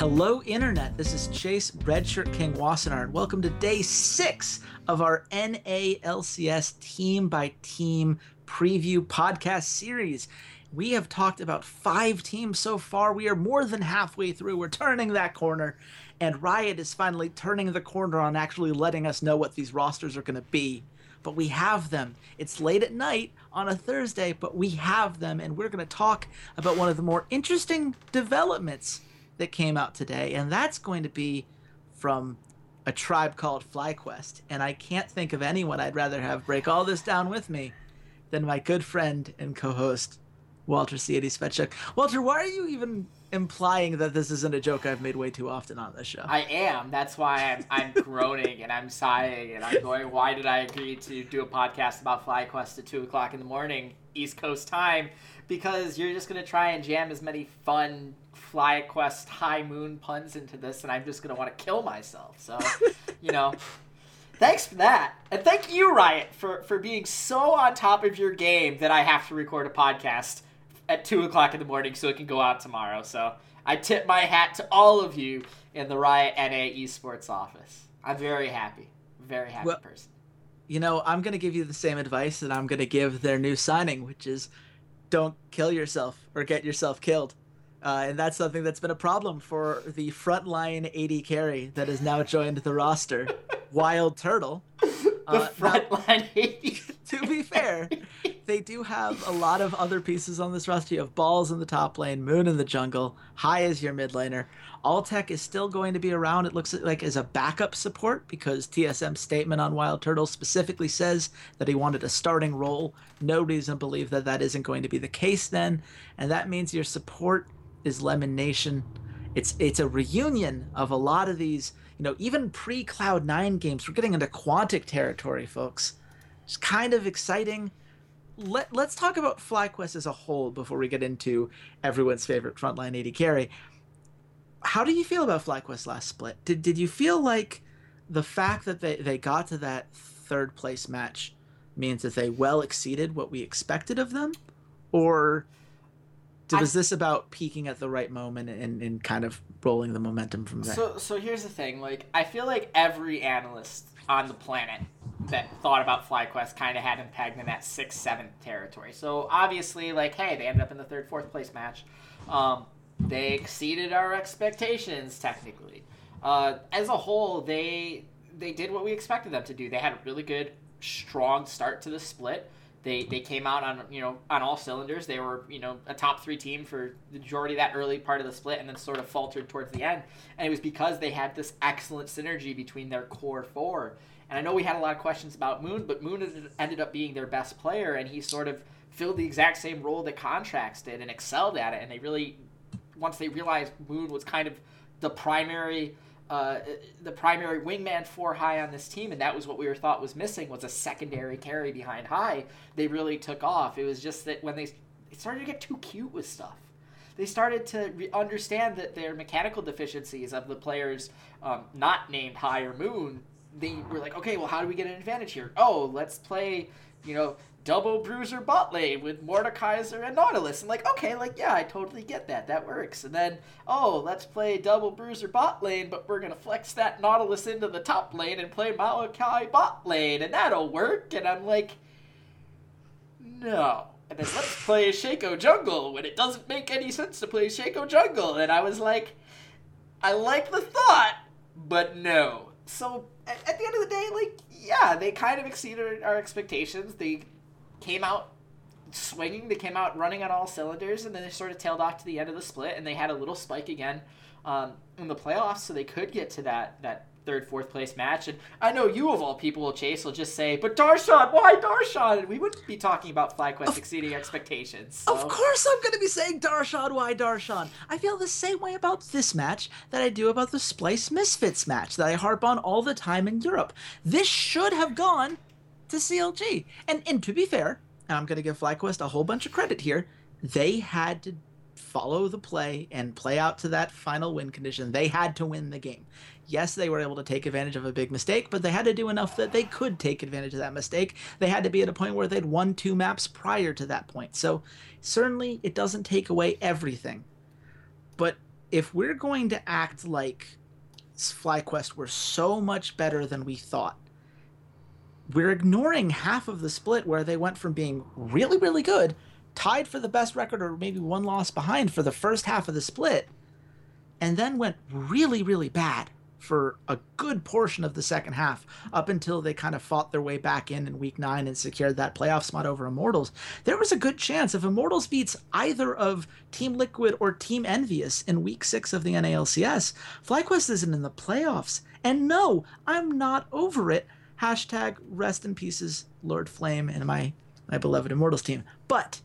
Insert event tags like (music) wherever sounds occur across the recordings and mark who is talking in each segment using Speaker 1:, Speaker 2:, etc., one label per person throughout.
Speaker 1: Hello, Internet. This is Chase Redshirt King Wassenaar, and welcome to day six of our NALCS team by team preview podcast series. We have talked about five teams so far. We are more than halfway through. We're turning that corner, and Riot is finally turning the corner on actually letting us know what these rosters are going to be. But we have them. It's late at night on a Thursday, but we have them, and we're going to talk about one of the more interesting developments that came out today, and that's going to be from a tribe called FlyQuest. And I can't think of anyone I'd rather have break all this down with me than my good friend and co-host Walter C. Svetchuk. Walter, why are you even implying that this isn't a joke I've made way too often on this show?
Speaker 2: I am. That's why I'm, I'm (laughs) groaning and I'm sighing and I'm going, why did I agree to do a podcast about FlyQuest at 2 o'clock in the morning, East Coast time? Because you're just going to try and jam as many fun FlyQuest high moon puns into this, and I'm just gonna want to kill myself. So, (laughs) you know, thanks for that, and thank you, Riot, for for being so on top of your game that I have to record a podcast at two o'clock in the morning so it can go out tomorrow. So I tip my hat to all of you in the Riot NA Esports office. I'm very happy, very happy
Speaker 1: well,
Speaker 2: person.
Speaker 1: You know, I'm gonna give you the same advice that I'm gonna give their new signing, which is don't kill yourself or get yourself killed. Uh, and that's something that's been a problem for the frontline AD carry that has now joined the roster, (laughs) Wild Turtle.
Speaker 2: Uh, the frontline AD. (laughs)
Speaker 1: to be fair, they do have a lot of other pieces on this roster. You have Balls in the top lane, Moon in the jungle, Hai is your mid laner. Altec is still going to be around, it looks like, as a backup support because TSM's statement on Wild Turtle specifically says that he wanted a starting role. No reason to believe that that isn't going to be the case then. And that means your support is Lemon Nation. It's it's a reunion of a lot of these, you know, even pre Cloud Nine games. We're getting into Quantic territory, folks. It's kind of exciting. Let let's talk about FlyQuest as a whole before we get into everyone's favorite frontline AD carry. How do you feel about FlyQuest last split? Did did you feel like the fact that they, they got to that third place match means that they well exceeded what we expected of them? Or was this about peaking at the right moment and, and kind of rolling the momentum from there?
Speaker 2: So, so here's the thing. Like, I feel like every analyst on the planet that thought about FlyQuest kind of had him pegged in that sixth, seventh territory. So obviously, like, hey, they ended up in the third, fourth place match. Um, they exceeded our expectations technically. Uh, as a whole, they they did what we expected them to do. They had a really good, strong start to the split. They they came out on you know on all cylinders. They were you know a top three team for the majority of that early part of the split, and then sort of faltered towards the end. And it was because they had this excellent synergy between their core four. And I know we had a lot of questions about Moon, but Moon ended up being their best player, and he sort of filled the exact same role that Contractz did and excelled at it. And they really, once they realized Moon was kind of the primary uh, the primary wingman for Hai on this team, and that was what we were thought was missing was a secondary carry behind Hai. They really took off. It was just that when they, they started to get too cute with stuff, they started to re- understand that their mechanical deficiencies of the players um, not named Hai or Moon they were like, okay, well, how do we get an advantage here? Oh, let's play, you know, double bruiser bot lane with Mordekaiser and Nautilus. And like, okay, like yeah, I totally get that. That works. And then, oh, let's play double bruiser bot lane, but we're gonna flex that Nautilus into the top lane and play Maokai bot lane, and that'll work. And I'm like, no. And then let's play Shaco jungle when it doesn't make any sense to play Shaco jungle. And I was like, I like the thought, but no. So at, at the end of the day, like, yeah, they kind of exceeded our expectations. They came out swinging. They came out running on all cylinders, and then they sort of tailed off to the end of the split, and they had a little spike again um, in the playoffs, so they could get to that that third, fourth place match. And I know you of all people will chase will just say, "But Darshan, why Darshan?" And we wouldn't be talking about FlyQuest exceeding expectations. So.
Speaker 1: Of course, I'm going to be saying Darshan, why Darshan? I feel the same way about this match that I do about the Splyce Misfits match that I harp on all the time in Europe. This should have gone to CLG. And and to be fair, and I'm going to give FlyQuest a whole bunch of credit here, they had to follow the play and play out to that final win condition. They had to win the game. Yes, they were able to take advantage of a big mistake, but they had to do enough that they could take advantage of that mistake. They had to be at a point where they'd won two maps prior to that point. So, certainly, it doesn't take away everything. But if we're going to act like FlyQuest were so much better than we thought, we're ignoring half of the split where they went from being really, really good, tied for the best record, or maybe one loss behind for the first half of the split, and then went really, really bad for a good portion of the second half up until they kind of fought their way back in in week nine and secured that playoff spot over Immortals. There was a good chance if Immortals beats either of Team Liquid or Team EnVyUs in week six of the NALCS, FlyQuest isn't in the playoffs. And no, I'm not over it hashtag rest in pieces lord flame and my my beloved immortals team but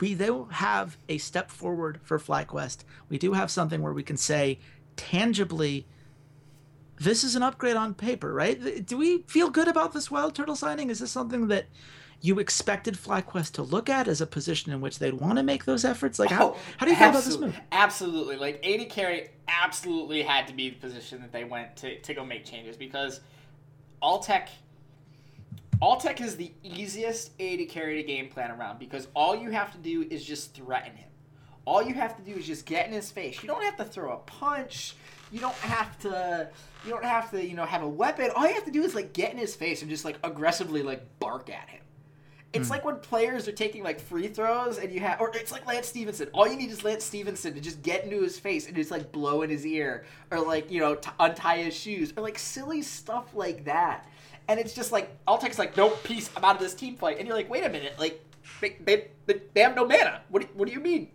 Speaker 1: we do have a step forward for FlyQuest. We do have something where we can say tangibly, this is an upgrade on paper, right? Do we feel good about this Wild Turtle signing? Is this something that you expected FlyQuest to look at as a position in which they'd want to make those efforts? Like, how, oh, how do you feel about this move?
Speaker 2: Absolutely. Like, AD Carry absolutely had to be the position that they went to, to go make changes because – Altec Altec is the easiest AD carry to game plan around because all you have to do is just threaten him. All you have to do is just get in his face. You don't have to throw a punch. You don't have to you don't have to, you know, have a weapon. All you have to do is like get in his face and just like aggressively like bark at him. It's mm. like when players are taking like free throws and you have, or it's like Lance Stephenson. All you need is Lance Stephenson to just get into his face and just like blow in his ear, or like you know t- untie his shoes, or like silly stuff like that. And it's just like Altec's like, nope, peace, I'm out of this team fight. And you're like, wait a minute, like they they, they have no mana. What do, what do you mean?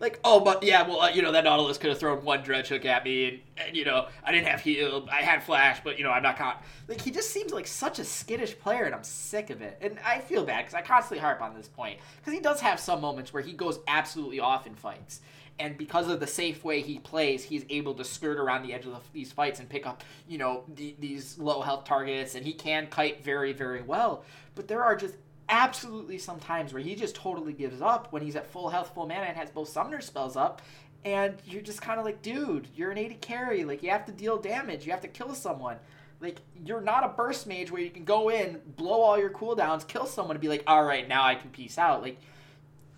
Speaker 2: Like, oh, but yeah, well, uh, you know, that Nautilus could have thrown one dredge hook at me, and, and, you know, I didn't have heal, I had flash, but you know, I'm not caught. Like, he just seems like such a skittish player, and I'm sick of it. And I feel bad because I constantly harp on this point because he does have some moments where he goes absolutely off in fights. And because of the safe way he plays, he's able to skirt around the edge of the, these fights and pick up, you know, the, these low health targets. And he can kite very, very well. But there are just absolutely some times where he just totally gives up when he's at full health, full mana, and has both summoner spells up. And you're just kind of like, dude, you're an AD carry. Like, you have to deal damage. You have to kill someone. Like, you're not a burst mage where you can go in, blow all your cooldowns, kill someone, and be like, all right, now I can peace out. Like,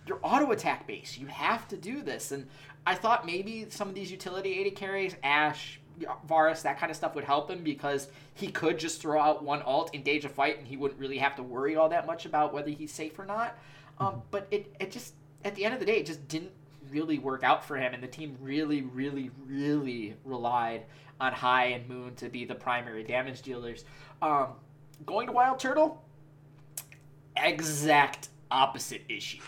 Speaker 2: you're auto attack base. You have to do this. And I thought maybe some of these utility AD carries, Ashe, Varus, that kind of stuff would help him because he could just throw out one alt, engage a fight, and he wouldn't really have to worry all that much about whether he's safe or not. Um, mm-hmm. but it, it just, at the end of the day, it just didn't really work out for him, and the team really, really, really relied on Hai and Moon to be the primary damage dealers. Um, going to Wild Turtle, exact opposite issue.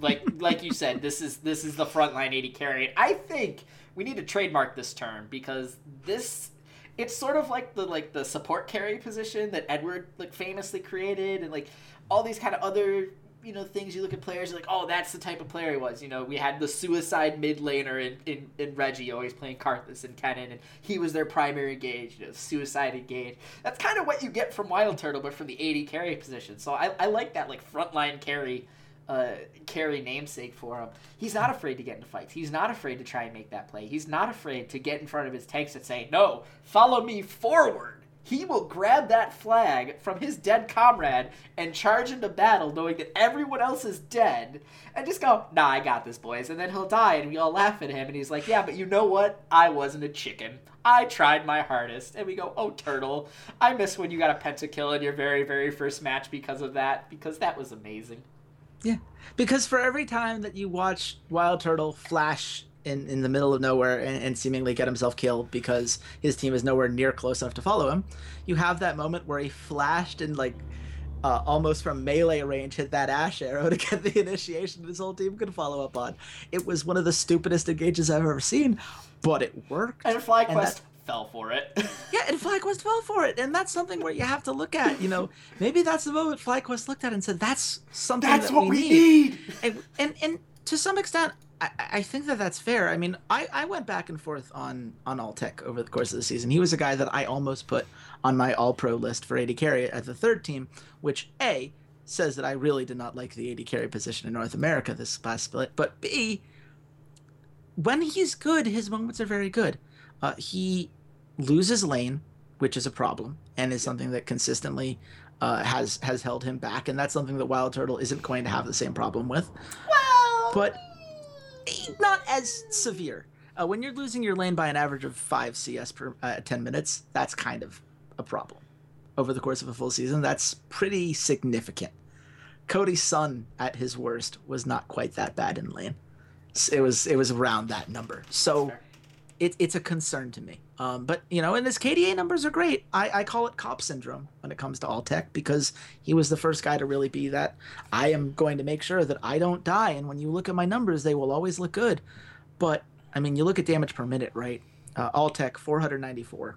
Speaker 2: like (laughs) like you said, this is this is the frontline AD carry. I think we need to trademark this term because this it's sort of like the like the support carry position that Edward like famously created and like all these kind of other you know things you look at players like oh that's the type of player he was you know we had the suicide mid laner in, in, in Reggie always playing Karthus and Kennen and he was their primary gauge you know suicide engage that's kind of what you get from Wild Turtle but from the AD carry position so I, I like that like frontline carry uh, carry namesake for him. He's not afraid to get into fights. He's not afraid to try and make that play. He's not afraid to get in front of his tanks and say, "No, follow me forward." He will grab that flag from his dead comrade and charge into battle, knowing that everyone else is dead, and just go, "Nah, I got this, boys." And then he'll die, and we all laugh at him, and he's like, "Yeah, but you know what? I wasn't a chicken. I tried my hardest." And we go, "Oh, turtle, I miss when you got a pentakill in your very, very first match because of that, because that was amazing."
Speaker 1: Yeah, because for every time that you watch Wild Turtle flash in, in the middle of nowhere and, and, seemingly get himself killed because his team is nowhere near close enough to follow him, you have that moment where he flashed and like uh, almost from melee range hit that Ashe arrow (laughs) to get the initiation his whole team could follow up on. It was one of the stupidest engages I've ever seen, but it worked.
Speaker 2: And FlyQuest fell for it. (laughs)
Speaker 1: yeah, and FlyQuest fell for it, and that's something where you have to look at. You know, maybe that's the moment FlyQuest looked at and said, "That's something
Speaker 2: that's
Speaker 1: that
Speaker 2: what
Speaker 1: we,
Speaker 2: we need."
Speaker 1: And, and and to some extent, I, I think that that's fair. I mean, I, I went back and forth on on Altec over the course of the season. He was a guy that I almost put on my All Pro list for AD carry at the third team, which a says that I really did not like the AD carry position in North America this last split, but b when he's good, his moments are very good. Uh, he loses lane, which is a problem and is something that consistently uh, has has held him back, and that's something that Wild Turtle isn't going to have the same problem with.
Speaker 2: Well,
Speaker 1: but not as severe. Uh, when you're losing your lane by an average of five CS per uh, 10 minutes, that's kind of a problem. Over the course of a full season, that's pretty significant. Cody's Sun at his worst was not quite that bad in lane. It was it was around that number. So it, it's a concern to me. Um, but you know, and his KDA numbers are great. I, I call it cop syndrome when it comes to Altec because he was the first guy to really be that. I am going to make sure that I don't die, and when you look at my numbers, they will always look good. But I mean, you look at damage per minute, right? Uh, Altec 494.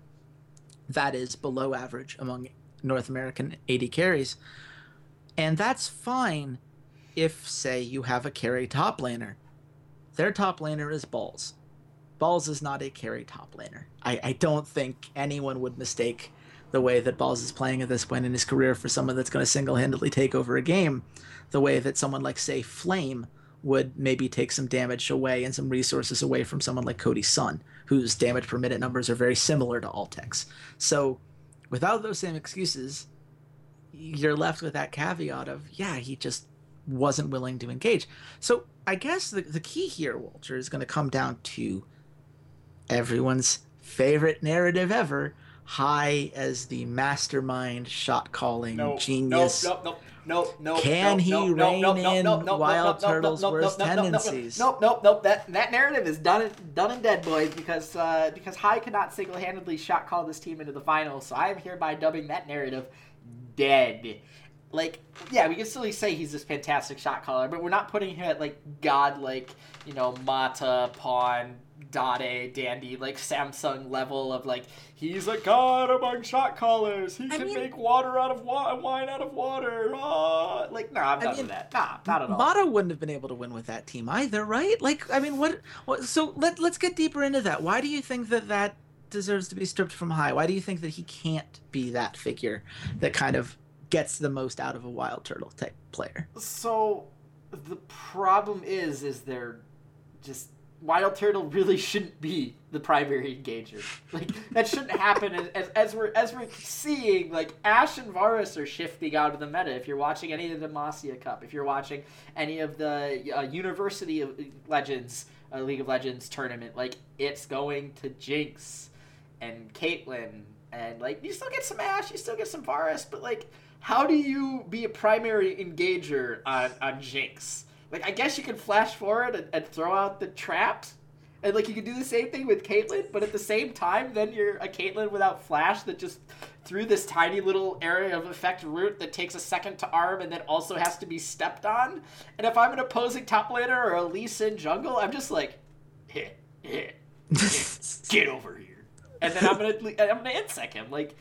Speaker 1: That is below average among North American AD carries, and that's fine if, say, you have a carry top laner. Their top laner is balls Balls is not a carry top laner. I, I don't think anyone would mistake the way that Balls is playing at this point in his career for someone that's going to single handedly take over a game, the way that someone like, say, Flame would maybe take some damage away and some resources away from someone like Cody Sun, whose damage per minute numbers are very similar to Altec's. So, without those same excuses, you're left with that caveat of, yeah, he just wasn't willing to engage. So, I guess the, the key here, Walter, is going to come down to everyone's favorite narrative ever, Hai as the mastermind shot calling
Speaker 2: no,
Speaker 1: genius.
Speaker 2: No, no, no, no,
Speaker 1: Can he rein in
Speaker 2: no, no,
Speaker 1: Wild
Speaker 2: no, no,
Speaker 1: Turtle's worst tendencies?
Speaker 2: Nope, nope, nope. That that narrative is done and done and dead, boys. Because uh, because Hai could not single handedly shot call this team into the finals, so I am hereby dubbing that narrative dead. Like, yeah, we can still say he's this fantastic shot caller, but we're not putting him at like god like you know Mata, Pawn, Dade, Dandy, like Samsung level of like he's a god among shot callers. He
Speaker 1: I
Speaker 2: can
Speaker 1: mean-
Speaker 2: make water out of wa- wine out of water. Ah, like, nah, I'm
Speaker 1: I
Speaker 2: done
Speaker 1: mean,
Speaker 2: with that. Nah, not at all.
Speaker 1: Mata wouldn't have been able to win with that team either, right? Like, I mean, what? what so let let's get deeper into that. Why do you think that that deserves to be stripped from Hai? Why do you think that he can't be that figure that kind of gets the most out of a Wild Turtle type player?
Speaker 2: So the problem is, is they're just Wild Turtle really shouldn't be the primary engager. Like that shouldn't happen. As, as, as we're as we're seeing, like Ashe and Varus are shifting out of the meta. If you're watching any of the Demacia Cup, if you're watching any of the uh, University of Legends, uh, League of Legends tournament, like it's going to Jinx and Caitlyn, and like you still get some Ashe, you still get some Varus, but like, how do you be a primary engager on on Jinx? Like, I guess you can flash forward and, and throw out the traps, and like you can do the same thing with Caitlyn, but at the same time, then you're a Caitlyn without flash that just through this tiny little area of effect route that takes a second to arm and then also has to be stepped on. And if I'm an opposing top laner or a Lee Sin jungle, I'm just like, hit, hit, (laughs) get over here, and then I'm gonna I'm gonna insec him. Like,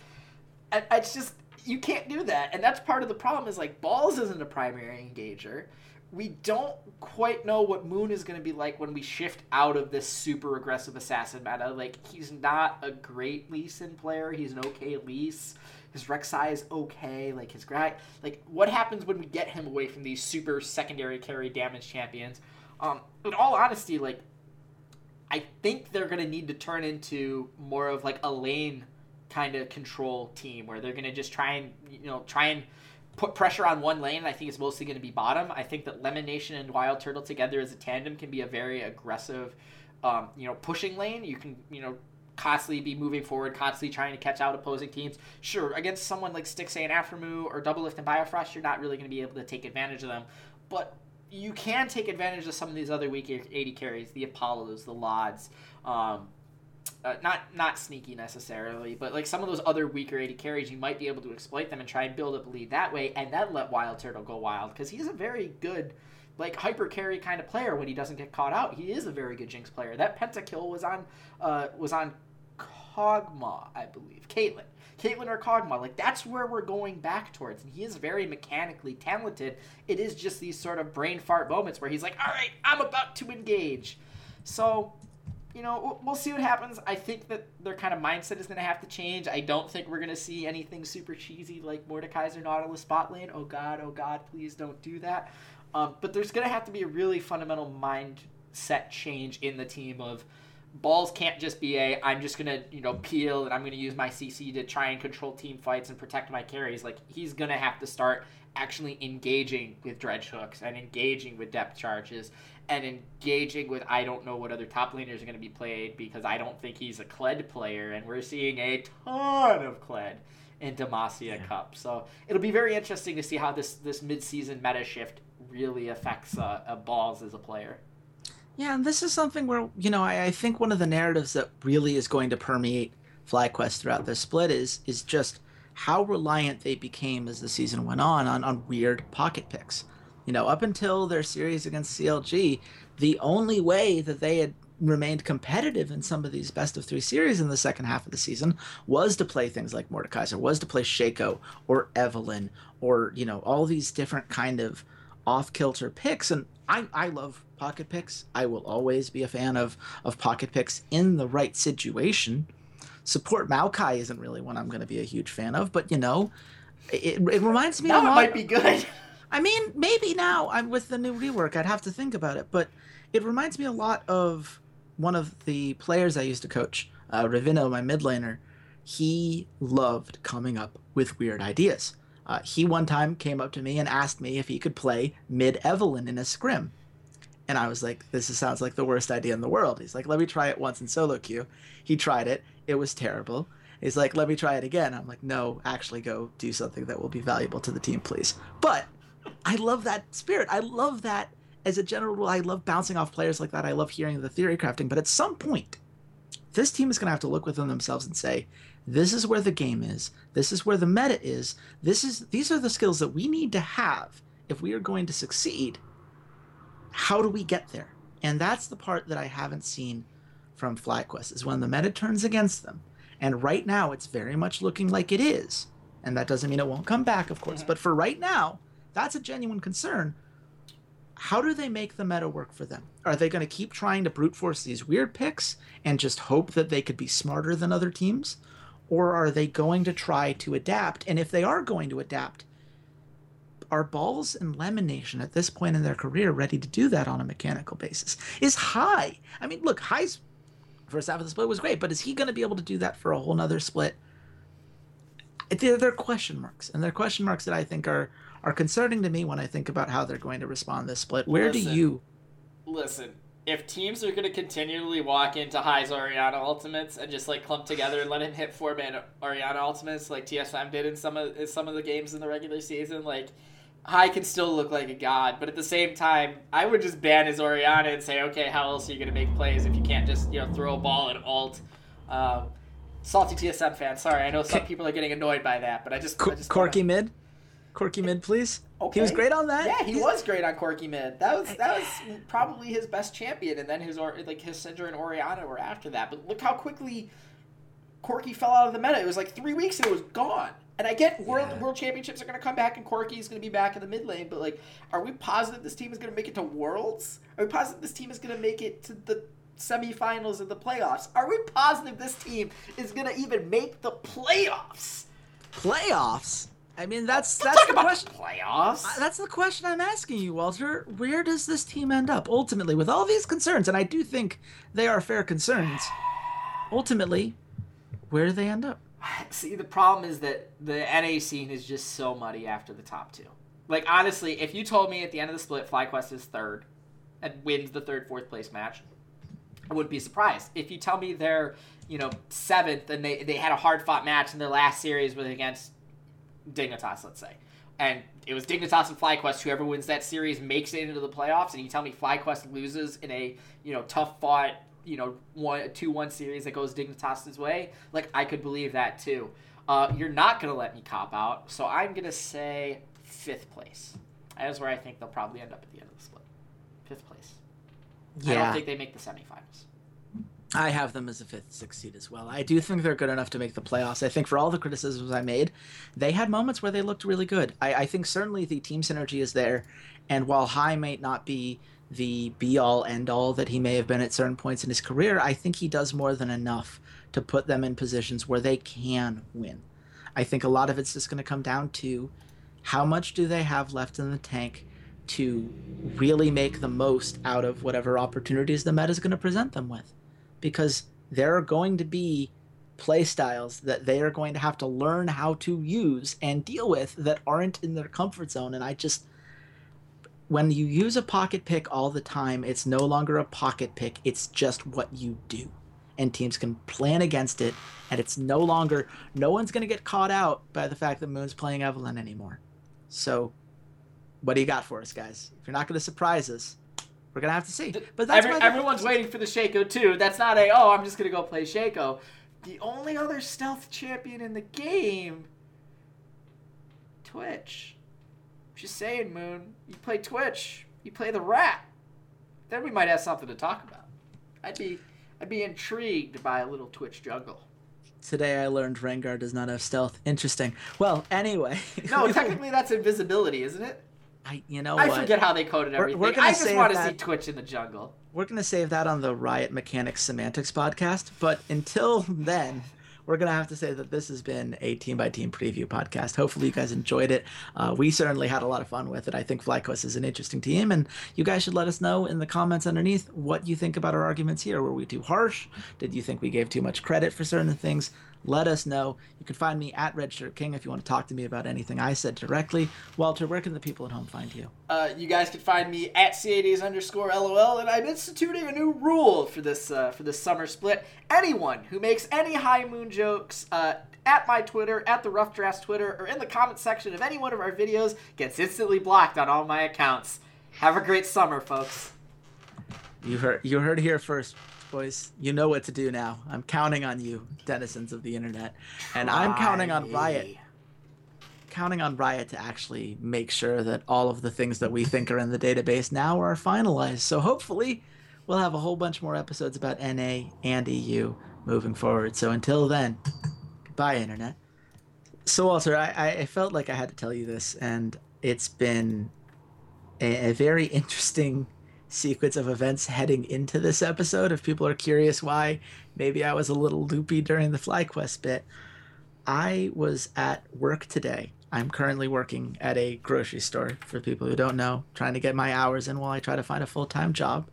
Speaker 2: it's just you can't do that, and that's part of the problem. Is like balls isn't a primary engager. We don't quite know what Moon is going to be like when we shift out of this super aggressive assassin meta. Like he's not a great Lee Sin player. He's an okay Lease. his Rek'Sai is okay. Like his grad, like what happens when we get him away from these super secondary carry damage champions? Um, in all honesty, like I think they're gonna need to turn into more of like a lane kind of control team where they're gonna just try and you know try and put pressure on one lane. I think it's mostly going to be bottom. I think that Lemon Nation and Wild Turtle together as a tandem can be a very aggressive, um, you know, pushing lane. You can you know constantly be moving forward, constantly trying to catch out opposing teams. Sure, against someone like Stixxay and Aphromoo or Doublelift and Biofrost, you're not really going to be able to take advantage of them. But you can take advantage of some of these other weak AD carries, the Apollos, the Lods, um, uh, not not sneaky necessarily, but like some of those other weaker AD carries, you might be able to exploit them and try and build up a lead that way, and then let Wild Turtle go wild because he's a very good, like hyper carry kind of player when he doesn't get caught out. He is a very good Jinx player. That pentakill was on uh, was on Kog'Maw, I believe. Caitlyn. Caitlyn or Kog'Maw. Like, that's where we're going back towards. And he is very mechanically talented. It is just these sort of brain fart moments where he's like, all right, I'm about to engage. So, you know, we'll see what happens. I think that their kind of mindset is going to have to change. I don't think we're going to see anything super cheesy like Mordekaiser or Nautilus bot lane. Oh, God, oh, God, please don't do that. Um, but there's going to have to be a really fundamental mindset change in the team of – balls can't just be a I'm just gonna you know peel and I'm gonna use my CC to try and control team fights and protect my carries. Like he's gonna have to start actually engaging with dredge hooks and engaging with depth charges and engaging with I don't know what other top laners are gonna be played because I don't think he's a Kled player and we're seeing a ton of Kled in Demacia yeah. Cup. So it'll be very interesting to see how this this mid season meta shift really affects uh, balls as a player.
Speaker 1: Yeah, and this is something where, you know, I, I think one of the narratives that really is going to permeate FlyQuest throughout this split is is just how reliant they became as the season went on on, on weird pocket picks. You know, up until their series against CLG, the only way that they had remained competitive in some of these best of three series in the second half of the season was to play things like Mordekaiser, was to play Shaco or Evelynn or, you know, all these different kind of off kilter picks. And I, I love pocket picks. I will always be a fan of of pocket picks in the right situation. Support Maokai isn't really one I'm going to be a huge fan of, but you know, it, it reminds me
Speaker 2: now
Speaker 1: a lot.
Speaker 2: it might be good.
Speaker 1: I mean, maybe now I'm with the new rework. I'd have to think about it, but it reminds me a lot of one of the players I used to coach, uh, Ravino, my mid laner. He loved coming up with weird ideas. Uh, he one time came up to me and asked me if he could play mid Evelynn in a scrim. And I was like, this sounds like the worst idea in the world. He's like, let me try it once in solo queue. He tried it. It was terrible. He's like, let me try it again. I'm like, no, actually go do something that will be valuable to the team, please. But I love that spirit. I love that as a general rule. I love bouncing off players like that. I love hearing the theory crafting. But at some point, this team is going to have to look within themselves and say, this is where the game is. This is where the meta is. This is these are the skills that we need to have if we are going to succeed how do we get there? And that's the part that I haven't seen from FlyQuest is when the meta turns against them. And right now, it's very much looking like it is. And that doesn't mean it won't come back, of course. Mm-hmm. But for right now, that's a genuine concern. How do they make the meta work for them? Are they going to keep trying to brute force these weird picks and just hope that they could be smarter than other teams? Or are they going to try to adapt? And if they are going to adapt, are Balls and Lemon Nation at this point in their career ready to do that on a mechanical basis? Is Hai? I mean, look, Hai's first half of the split was great, but is he going to be able to do that for a whole nother split? They're, they're question marks, and they're question marks that I think are are concerning to me when I think about how they're going to respond this split. Where listen, do you
Speaker 2: listen? If teams are going to continually walk into Hai's Orianna ultimates and just like clump together and let him hit four man Orianna ultimates like TSM did in some of in some of the games in the regular season, like Hai can still look like a god, but at the same time, I would just ban his Orianna and say, okay, how else are you going to make plays if you can't just you know throw a ball and alt? Um, salty TSM fan, sorry, I know some people are getting annoyed by that, but I just, I just
Speaker 1: Corki wanna... mid, Corki mid, please. Okay. He was great on that.
Speaker 2: Yeah, he He's... was great on Corki mid. That was that was probably his best champion, and then his or like his Syndra and Orianna were after that. But look how quickly Corki fell out of the meta. It was like three weeks and it was gone. And I get world yeah. world championships are going to come back and Corki is going to be back in the mid lane, but like, are we positive this team is going to make it to worlds? Are we positive this team is going to make it to the semifinals of the playoffs? Are we positive this team is going to even make the playoffs?
Speaker 1: Playoffs. I mean, that's
Speaker 2: Don't
Speaker 1: that's the question.
Speaker 2: playoffs.
Speaker 1: That's the question I'm asking you, Walter. Where does this team end up ultimately with all these concerns? And I do think they are fair concerns. Ultimately, where do they end up? (sighs)
Speaker 2: See, the problem is that the NA scene is just so muddy after the top two. Like, honestly, if you told me at the end of the split FlyQuest is third and wins the third, fourth place match, I wouldn't be surprised. If you tell me they're, you know, seventh and they, they had a hard fought match in their last series was against Dignitas, let's say, and it was Dignitas and FlyQuest, whoever wins that series makes it into the playoffs, and you tell me FlyQuest loses in a, you know, tough fought, you know, one two one series that goes Dignitas's way, like I could believe that too. Uh, you're not gonna let me cop out, so I'm gonna say fifth place. That is where I think they'll probably end up at the end of the split. Fifth place. Yeah. I don't think they make the semifinals.
Speaker 1: I have them as a fifth, sixth seed as well. I do think they're good enough to make the playoffs. I think for all the criticisms I made, they had moments where they looked really good. I, I think certainly the team synergy is there, and while Hai might not be the be all end all that he may have been at certain points in his career, I think he does more than enough to put them in positions where they can win. I think a lot of it's just going to come down to how much do they have left in the tank to really make the most out of whatever opportunities the meta is going to present them with because there are going to be play styles that they are going to have to learn how to use and deal with that aren't in their comfort zone. And i just when you use a pocket pick all the time it's no longer a pocket pick. It's just what you do. And teams can plan against it and it's no longer no one's going to get caught out by the fact that moon's playing Evelynn anymore. So what do you got for us guys? If you're not going to surprise us we're going to have to see but that's
Speaker 2: Every, everyone's waiting for the Shaco too. That's not a oh I'm just gonna go play Shaco. The only other stealth champion in the game, Twitch. Just saying, Moon. You play Twitch. You play the rat. Then we might have something to talk about. I'd be I'd be intrigued by a little Twitch jungle.
Speaker 1: Today I learned Rengar does not have stealth. Interesting. Well, anyway.
Speaker 2: No, (laughs) technically that's invisibility, isn't it?
Speaker 1: I, you know
Speaker 2: I
Speaker 1: what?
Speaker 2: forget how they coded
Speaker 1: We're-
Speaker 2: everything.
Speaker 1: we're
Speaker 2: I just want to see Twitch in the jungle.
Speaker 1: We're going to save that on the Riot Mechanics Semantics podcast. But until (laughs) then, we're going to have to say that this has been a team by team preview podcast. Hopefully, you guys enjoyed it. Uh, we certainly had a lot of fun with it. I think FlyQuest is an interesting team, and you guys should let us know in the comments underneath what you think about our arguments here. Were we too harsh? Did you think we gave too much credit for certain things? Let us know. You can find me at Redshirt King if you want to talk to me about anything I said directly. Walter, where can the people at home find you?
Speaker 2: Uh, you guys can find me at CADs underscore LOL, and I'm instituting a new rule for this uh, for this summer split. Anyone who makes any high moon jokes uh, at my Twitter, at the Rough Drafts Twitter, or in the comment section of any one of our videos gets instantly blocked on all my accounts. Have a great summer, folks.
Speaker 1: You heard you heard here first, boys. You know what to do now. I'm counting on you, denizens of the internet. And I'm counting on Riot. Counting on Riot to actually make sure that all of the things that we think are in the database now are finalized. So hopefully we'll have a whole bunch more episodes about NA and EU moving forward. So until then, goodbye internet. So Walter, I, I- I felt like I had to tell you this, and it's been a, a very (laughs) interesting sequence of events heading into this episode. If people are curious why maybe I was a little loopy during the FlyQuest bit, I was at work today. I'm currently working at a grocery store, for people who don't know, trying to get my hours in while I try to find a full time job.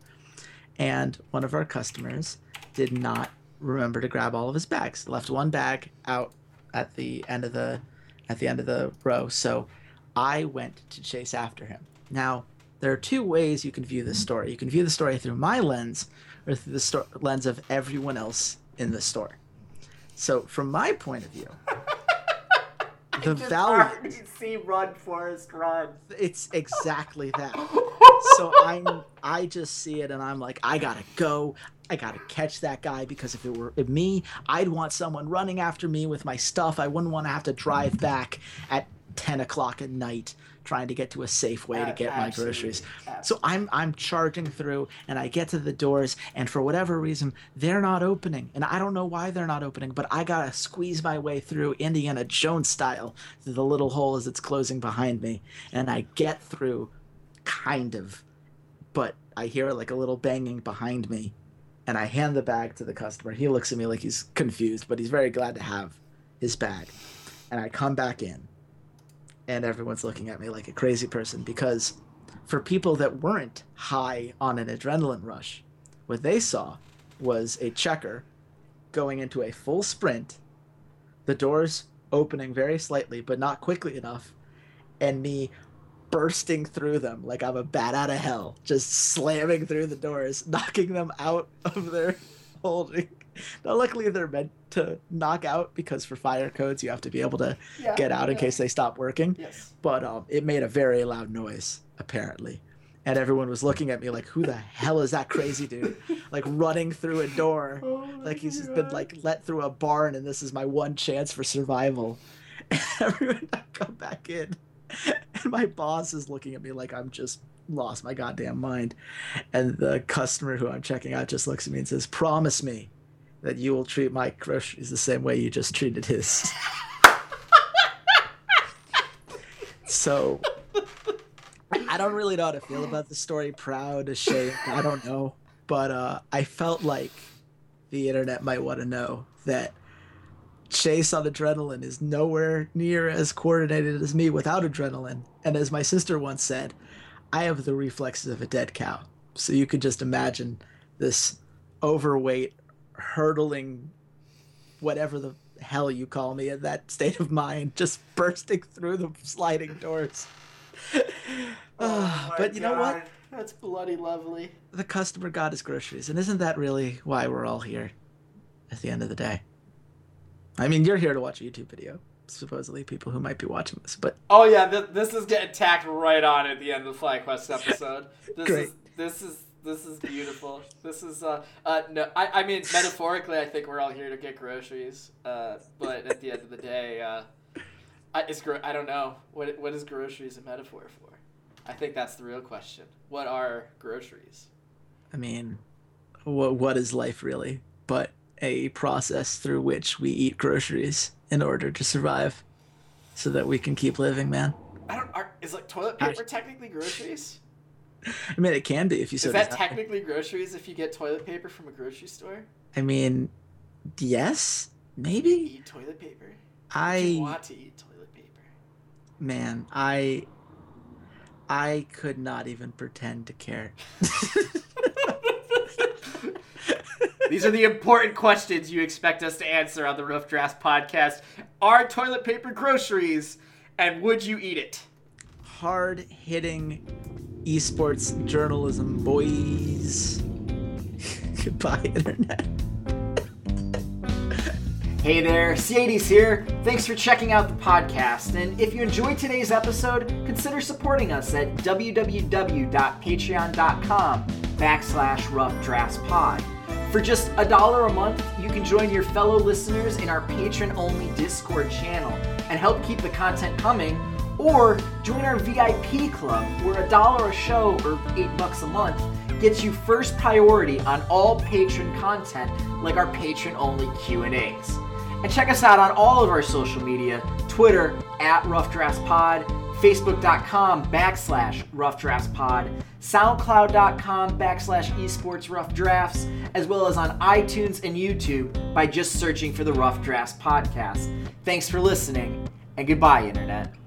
Speaker 1: And one of our customers did not remember to grab all of his bags. Left one bag out at the end of the at the end of the row. So I went to chase after him. Now, there are two ways you can view this story. You can view the story through my lens or through the sto- lens of everyone else in the store. So, from my point of view, (laughs) the value
Speaker 2: see Run Forrest Run.
Speaker 1: it's exactly that. (laughs) So I'm I just see it and I'm like, I gotta go. I gotta catch that guy because if it were me, I'd want someone running after me with my stuff. I wouldn't want to have to drive back at ten o'clock at night trying to get to a Safeway to
Speaker 2: A-
Speaker 1: get my
Speaker 2: absolutely.
Speaker 1: groceries. So I'm I'm charging through and I get to the doors and for whatever reason they're not opening and I don't know why they're not opening but I gotta squeeze my way through Indiana Jones style through the little hole as it's closing behind me and I get through kind of but I hear like a little banging behind me and I hand the bag to the customer. He looks at me like he's confused but he's very glad to have his bag. and I come back in, and everyone's looking at me like a crazy person because for people that weren't high on an adrenaline rush, what they saw was a checker going into a full sprint, the doors opening very slightly but not quickly enough, and me bursting through them like I'm a bat out of hell, just slamming through the doors, (laughs) knocking them out of their holding. (laughs) Now, luckily, they're meant to knock out because for fire codes, you have to be able to
Speaker 2: Yeah,
Speaker 1: get out in case they stop working.
Speaker 2: Yes.
Speaker 1: But um, it made a very loud noise, apparently. And everyone was looking at me like, who the hell is that crazy dude? (laughs) Like running through a door. like he's just been like let through a barn and this is my one chance for survival. And (laughs) everyone I come back in. And my boss is looking at me like I'm just lost my goddamn mind. And the customer who I'm checking out just looks at me and says, Promise me that you will treat my groceries the same way you just treated his. so I don't really know how to feel about the story. Proud, ashamed, I don't know. But uh, I felt like the internet might want to know that Chase on adrenaline is nowhere near as coordinated as me without adrenaline. And as my sister once said, I have the reflexes of a dead cow. So you could just imagine this overweight, hurtling, whatever the hell you call me in that state of mind, just (laughs) bursting through the sliding doors. (sighs) Ah, but you know what?
Speaker 2: That's bloody lovely.
Speaker 1: The customer got his groceries, and isn't that really why we're all here at the end of the day? I mean, you're here to watch a YouTube video, supposedly people who might be watching this, but
Speaker 2: Oh yeah, th- this is getting tacked right on at the end of the FlyQuest (laughs) episode. This
Speaker 1: Great.
Speaker 2: is this is this is beautiful. This is uh uh no I, I mean metaphorically I think we're all here to get groceries. Uh but at the end of the day, uh I, is gro- I don't know. What what is groceries a metaphor for? I think that's the real question. What are groceries?
Speaker 1: I mean, what what is life really? But a process through which we eat groceries in order to survive, so that we can keep living, man.
Speaker 2: I don't are, is like toilet paper technically groceries? (laughs)
Speaker 1: I mean, it can be if you so
Speaker 2: Is that technically groceries if you get toilet paper from a grocery store?
Speaker 1: I mean, yes, maybe.
Speaker 2: Eat toilet paper. You
Speaker 1: I
Speaker 2: want to eat toilet paper.
Speaker 1: man, I I could not even pretend to care. (laughs) (laughs)
Speaker 2: These are the important questions you expect us to answer on the Rough Draft podcast. Are toilet paper groceries, and would you eat it?
Speaker 1: Hard hitting esports journalism, boys. (laughs) Goodbye, internet.
Speaker 2: Hey there, C80s here. Thanks for checking out the podcast. And if you enjoyed today's episode, consider supporting us at www.patreon.com backslash rough. For just a dollar a month, you can join your fellow listeners in our patron only Discord channel and help keep the content coming. Or join our VIP club, where a dollar a show or eight bucks a month gets you first priority on all patron content, like our patron only Q and check us out on all of our social media: Twitter at Rough Drafts Pod, Facebook.com backslash Rough Drafts Pod, SoundCloud.com backslash Esports Rough Drafts, as well as on iTunes and YouTube by just searching for the Rough Drafts Podcast. Thanks for listening, and goodbye, Internet.